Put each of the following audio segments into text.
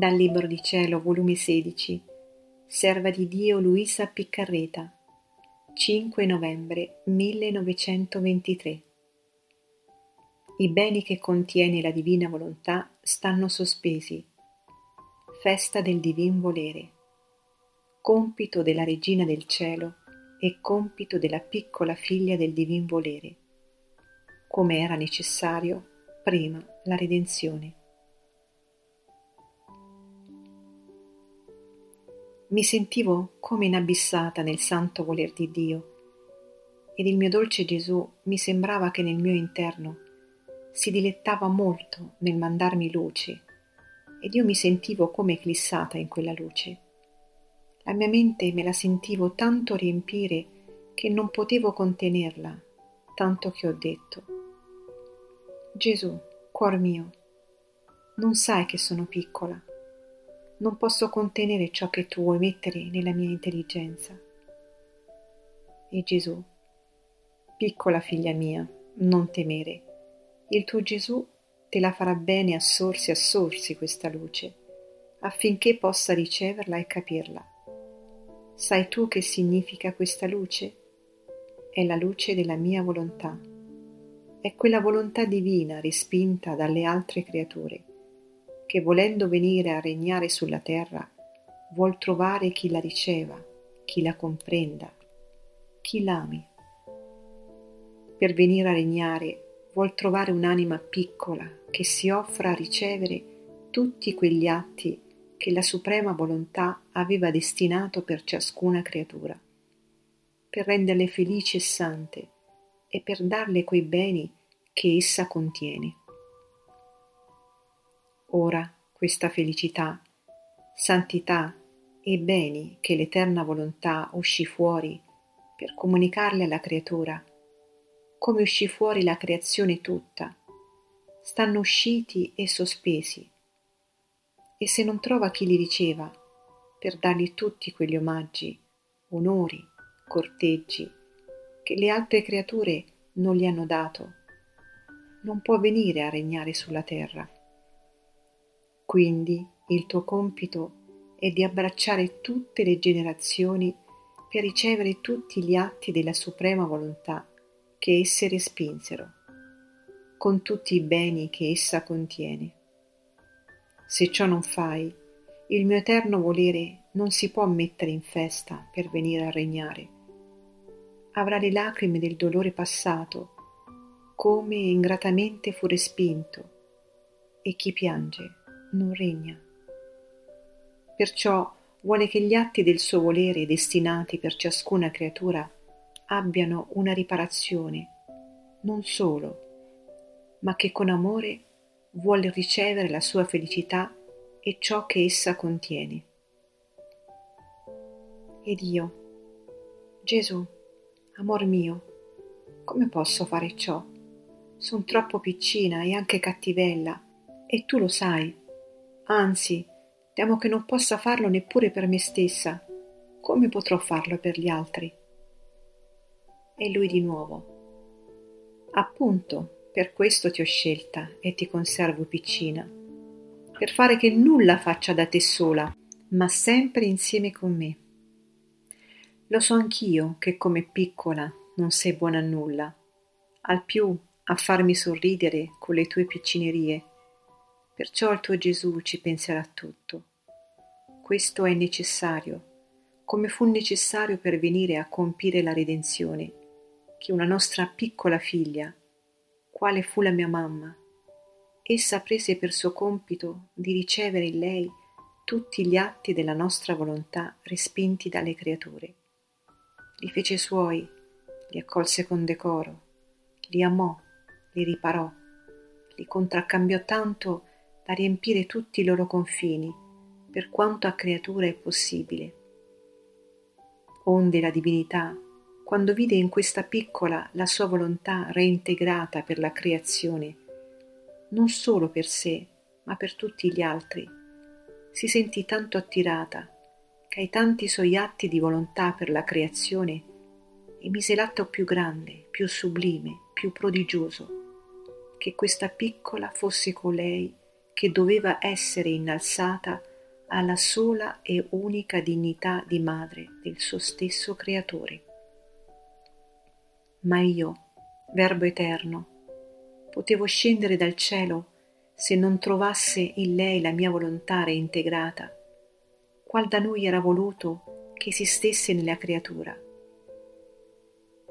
Dal Libro di Cielo, volume 16, Serva di Dio Luisa Piccarreta, 5 novembre 1923. I beni che contiene la divina volontà stanno sospesi. Festa del divin volere. Compito della Regina del Cielo e compito della piccola figlia del divin volere, come era necessario prima la redenzione. Mi sentivo come inabissata nel santo voler di Dio. Ed il mio dolce Gesù mi sembrava che nel mio interno si dilettava molto nel mandarmi luce ed io mi sentivo come eclissata in quella luce. La mia mente me la sentivo tanto riempire che non potevo contenerla, tanto che ho detto, Gesù, cuor mio, non sai che sono piccola non posso contenere ciò che tu vuoi mettere nella mia intelligenza. E Gesù, piccola figlia mia, non temere, il tuo Gesù te la farà bene a sorsi a sorsi questa luce, affinché possa riceverla e capirla. Sai tu che significa questa luce? È la luce della mia volontà. È quella volontà divina respinta dalle altre creature che volendo venire a regnare sulla terra, vuol trovare chi la riceva, chi la comprenda, chi l'ami. Per venire a regnare vuol trovare un'anima piccola che si offra a ricevere tutti quegli atti che la suprema volontà aveva destinato per ciascuna creatura, per renderle felici e sante e per darle quei beni che essa contiene. Ora questa felicità, santità e beni che l'eterna volontà uscì fuori per comunicarle alla creatura, come uscì fuori la creazione tutta, stanno usciti e sospesi. E se non trova chi li riceva, per dargli tutti quegli omaggi, onori, corteggi, che le altre creature non gli hanno dato, non può venire a regnare sulla terra. Quindi il tuo compito è di abbracciare tutte le generazioni per ricevere tutti gli atti della suprema volontà che esse respinsero, con tutti i beni che essa contiene. Se ciò non fai, il mio eterno volere non si può mettere in festa per venire a regnare. Avrà le lacrime del dolore passato, come ingratamente fu respinto, e chi piange non regna. Perciò vuole che gli atti del suo volere destinati per ciascuna creatura abbiano una riparazione, non solo, ma che con amore vuole ricevere la sua felicità e ciò che essa contiene. Ed io, Gesù, amor mio, come posso fare ciò? Sono troppo piccina e anche cattivella, e tu lo sai. Anzi, temo che non possa farlo neppure per me stessa. Come potrò farlo per gli altri? E lui di nuovo. Appunto, per questo ti ho scelta e ti conservo piccina, per fare che nulla faccia da te sola, ma sempre insieme con me. Lo so anch'io che come piccola non sei buona a nulla, al più a farmi sorridere con le tue piccinerie Perciò il tuo Gesù ci penserà tutto. Questo è necessario, come fu necessario per venire a compire la redenzione, che una nostra piccola figlia, quale fu la mia mamma, essa prese per suo compito di ricevere in lei tutti gli atti della nostra volontà respinti dalle creature. Li fece suoi, li accolse con decoro, li amò, li riparò, li contraccambiò tanto a riempire tutti i loro confini, per quanto a creatura è possibile. Onde la divinità, quando vide in questa piccola la sua volontà reintegrata per la creazione, non solo per sé, ma per tutti gli altri, si sentì tanto attirata che ai tanti suoi atti di volontà per la creazione emise l'atto più grande, più sublime, più prodigioso, che questa piccola fosse colei che doveva essere innalzata ha la sola e unica dignità di madre del suo stesso creatore. Ma io, Verbo eterno, potevo scendere dal cielo se non trovasse in lei la mia volontà reintegrata, qual da noi era voluto che esistesse nella creatura.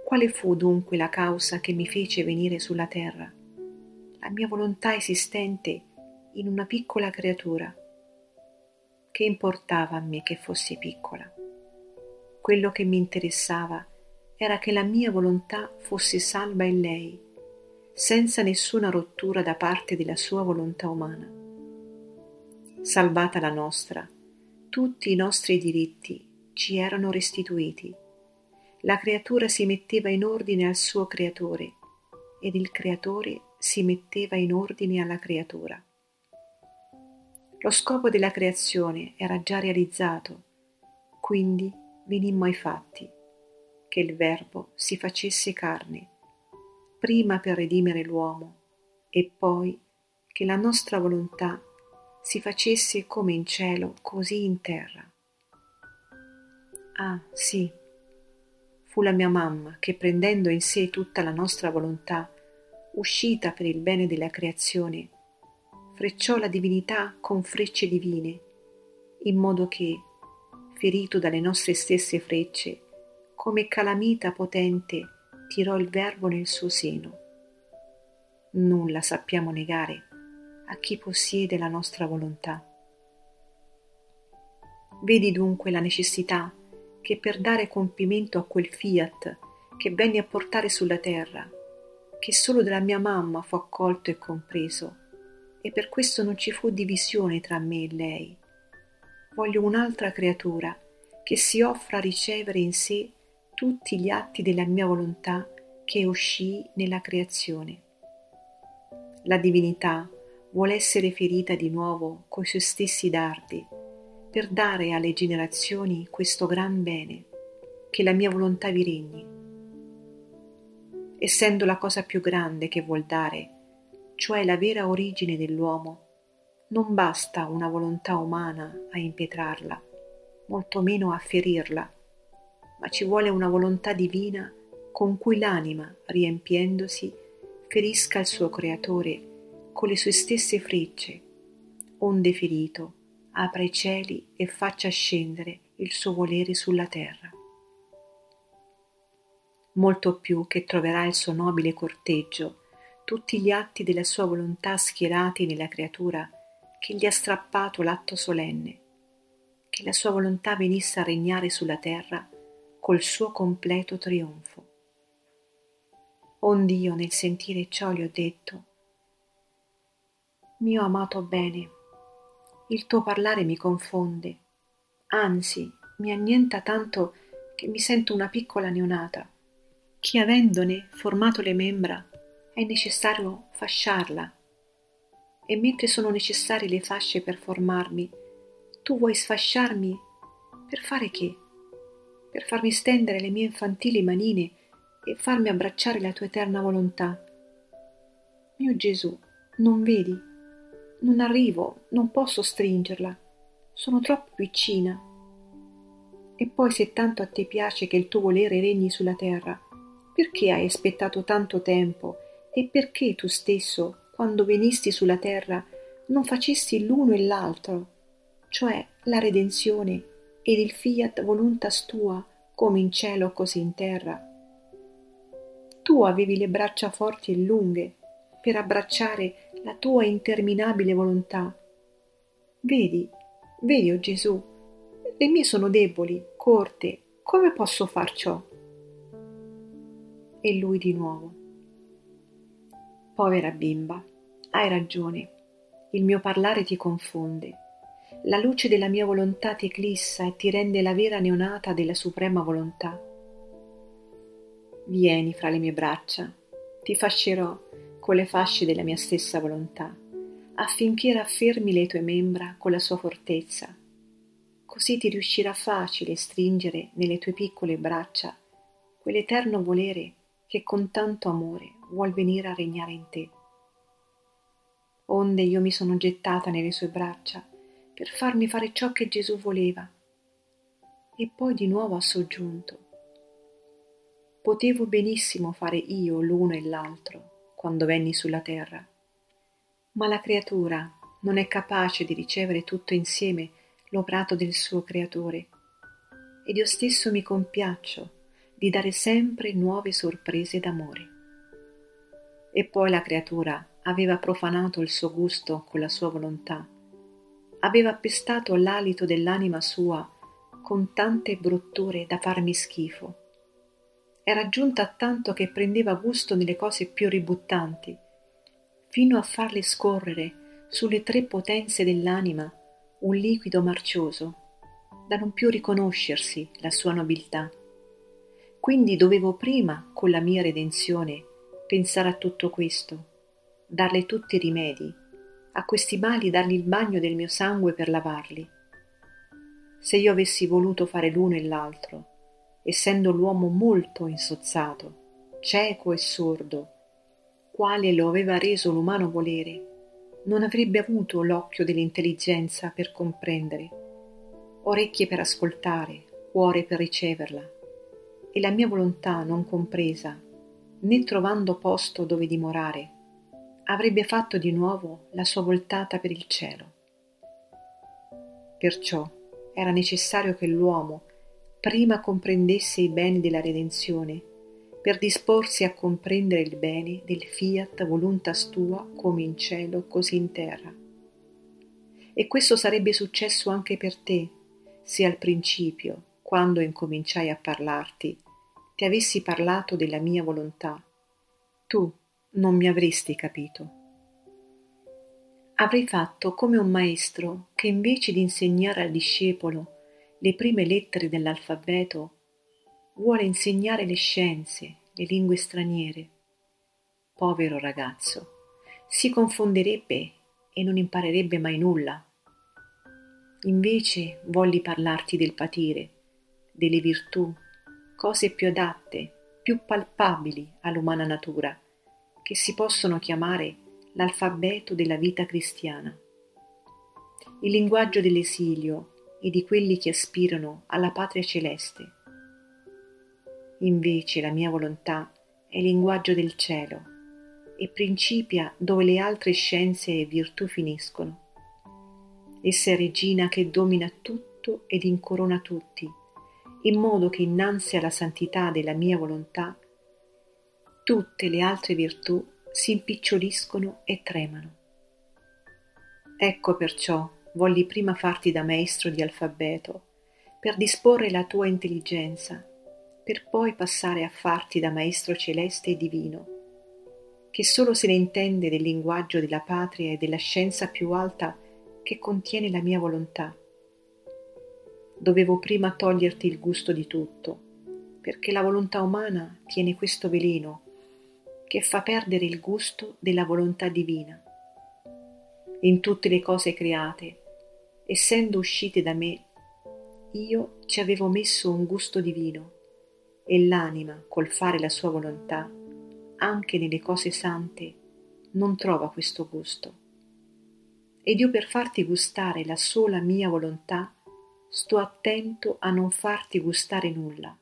Quale fu dunque la causa che mi fece venire sulla terra? La mia volontà esistente in una piccola creatura. Che importava a me che fosse piccola? Quello che mi interessava era che la mia volontà fosse salva in lei, senza nessuna rottura da parte della sua volontà umana. Salvata la nostra, tutti i nostri diritti ci erano restituiti. La creatura si metteva in ordine al suo creatore ed il creatore si metteva in ordine alla creatura. Lo scopo della creazione era già realizzato, quindi venimmo ai fatti, che il Verbo si facesse carne, prima per redimere l'uomo e poi che la nostra volontà si facesse come in cielo, così in terra. Ah, sì, fu la mia mamma che prendendo in sé tutta la nostra volontà, uscita per il bene della creazione, frecciò la divinità con frecce divine, in modo che, ferito dalle nostre stesse frecce, come calamita potente tirò il Verbo nel suo seno. Nulla sappiamo negare a chi possiede la nostra volontà. Vedi dunque la necessità che per dare compimento a quel fiat che venne a portare sulla terra, che solo dalla mia mamma fu accolto e compreso, e per questo non ci fu divisione tra me e lei. Voglio un'altra creatura che si offra a ricevere in sé tutti gli atti della mia volontà che uscì nella creazione. La divinità vuole essere ferita di nuovo coi suoi stessi dardi per dare alle generazioni questo gran bene, che la mia volontà vi regni. Essendo la cosa più grande che vuol dare, cioè la vera origine dell'uomo, non basta una volontà umana a impetrarla, molto meno a ferirla, ma ci vuole una volontà divina con cui l'anima, riempiendosi, ferisca il suo creatore con le sue stesse frecce, onde ferito, apra i cieli e faccia scendere il suo volere sulla terra. Molto più che troverà il suo nobile corteggio tutti gli atti della sua volontà schierati nella creatura che gli ha strappato l'atto solenne, che la sua volontà venisse a regnare sulla terra col suo completo trionfo. Ond'io nel sentire ciò gli ho detto, mio amato bene, il tuo parlare mi confonde, anzi mi annienta tanto che mi sento una piccola neonata, che avendone formato le membra è necessario fasciarla. E mentre sono necessarie le fasce per formarmi, tu vuoi sfasciarmi per fare che? Per farmi stendere le mie infantili manine e farmi abbracciare la tua eterna volontà. Mio Gesù, non vedi? Non arrivo, non posso stringerla. Sono troppo piccina. E poi se tanto a te piace che il tuo volere regni sulla terra, perché hai aspettato tanto tempo e perché tu stesso, quando venisti sulla terra, non facessi l'uno e l'altro, cioè la redenzione ed il fiat voluntas tua, come in cielo così in terra? Tu avevi le braccia forti e lunghe per abbracciare la tua interminabile volontà. Vedi, vedi, oh Gesù, le mie sono deboli, corte, come posso far ciò? E lui di nuovo. Povera bimba, hai ragione, il mio parlare ti confonde. La luce della mia volontà ti eclissa e ti rende la vera neonata della suprema volontà. Vieni fra le mie braccia, ti fascerò con le fasce della mia stessa volontà, affinché raffermi le tue membra con la sua fortezza. Così ti riuscirà facile stringere nelle tue piccole braccia quell'eterno volere che con tanto amore vuol venire a regnare in te. Onde io mi sono gettata nelle sue braccia per farmi fare ciò che Gesù voleva. E poi di nuovo ha soggiunto. Potevo benissimo fare io l'uno e l'altro quando venni sulla terra, ma la creatura non è capace di ricevere tutto insieme l'operato del suo creatore. Ed io stesso mi compiaccio di dare sempre nuove sorprese d'amore. E poi la creatura aveva profanato il suo gusto con la sua volontà, aveva appestato l'alito dell'anima sua con tante brutture da farmi schifo. Era giunta a tanto che prendeva gusto nelle cose più ributtanti, fino a farle scorrere sulle tre potenze dell'anima un liquido marcioso, da non più riconoscersi la sua nobiltà. Quindi dovevo prima, con la mia redenzione, pensare a tutto questo, darle tutti i rimedi, a questi mali dargli il bagno del mio sangue per lavarli. Se io avessi voluto fare l'uno e l'altro, essendo l'uomo molto insozzato, cieco e sordo, quale lo aveva reso l'umano volere, non avrebbe avuto l'occhio dell'intelligenza per comprendere, orecchie per ascoltare, cuore per riceverla, e la mia volontà non compresa, né trovando posto dove dimorare, avrebbe fatto di nuovo la sua voltata per il cielo. Perciò era necessario che l'uomo prima comprendesse i beni della redenzione per disporsi a comprendere il bene del fiat voluntas tua come in cielo così in terra. E questo sarebbe successo anche per te, se al principio, quando incominciai a parlarti, ti avessi parlato della mia volontà, tu non mi avresti capito. Avrei fatto come un maestro che invece di insegnare al discepolo le prime lettere dell'alfabeto vuole insegnare le scienze, le lingue straniere. Povero ragazzo, si confonderebbe e non imparerebbe mai nulla. Invece volli parlarti del patire, delle virtù, cose più adatte, più palpabili all'umana natura, che si possono chiamare l'alfabeto della vita cristiana. Il linguaggio dell'esilio e di quelli che aspirano alla patria celeste Invece la mia volontà è il linguaggio del cielo e principia dove le altre scienze e virtù finiscono. Essa è regina che domina tutto ed incorona tutti, in modo che innanzi alla santità della mia volontà tutte le altre virtù si impiccioliscono e tremano. Ecco perciò volli prima farti da maestro di alfabeto, per disporre la tua intelligenza per poi passare a farti da maestro celeste e divino, che solo se ne intende del linguaggio della patria e della scienza più alta che contiene la mia volontà. Dovevo prima toglierti il gusto di tutto, perché la volontà umana tiene questo veleno che fa perdere il gusto della volontà divina. In tutte le cose create, essendo uscite da me, io ci avevo messo un gusto divino e l'anima, col fare la sua volontà, anche nelle cose sante, non trova questo gusto. Ed io per farti gustare la sola mia volontà, sto attento a non farti gustare nulla,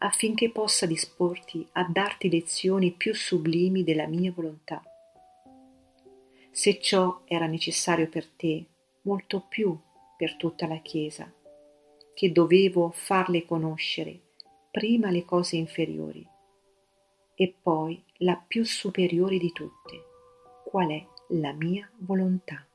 affinché possa disporti a darti lezioni più sublimi della mia volontà. Se ciò era necessario per te, molto più per tutta la Chiesa, che dovevo farle conoscere prima le cose inferiori e poi la più superiore di tutte, qual è la mia volontà.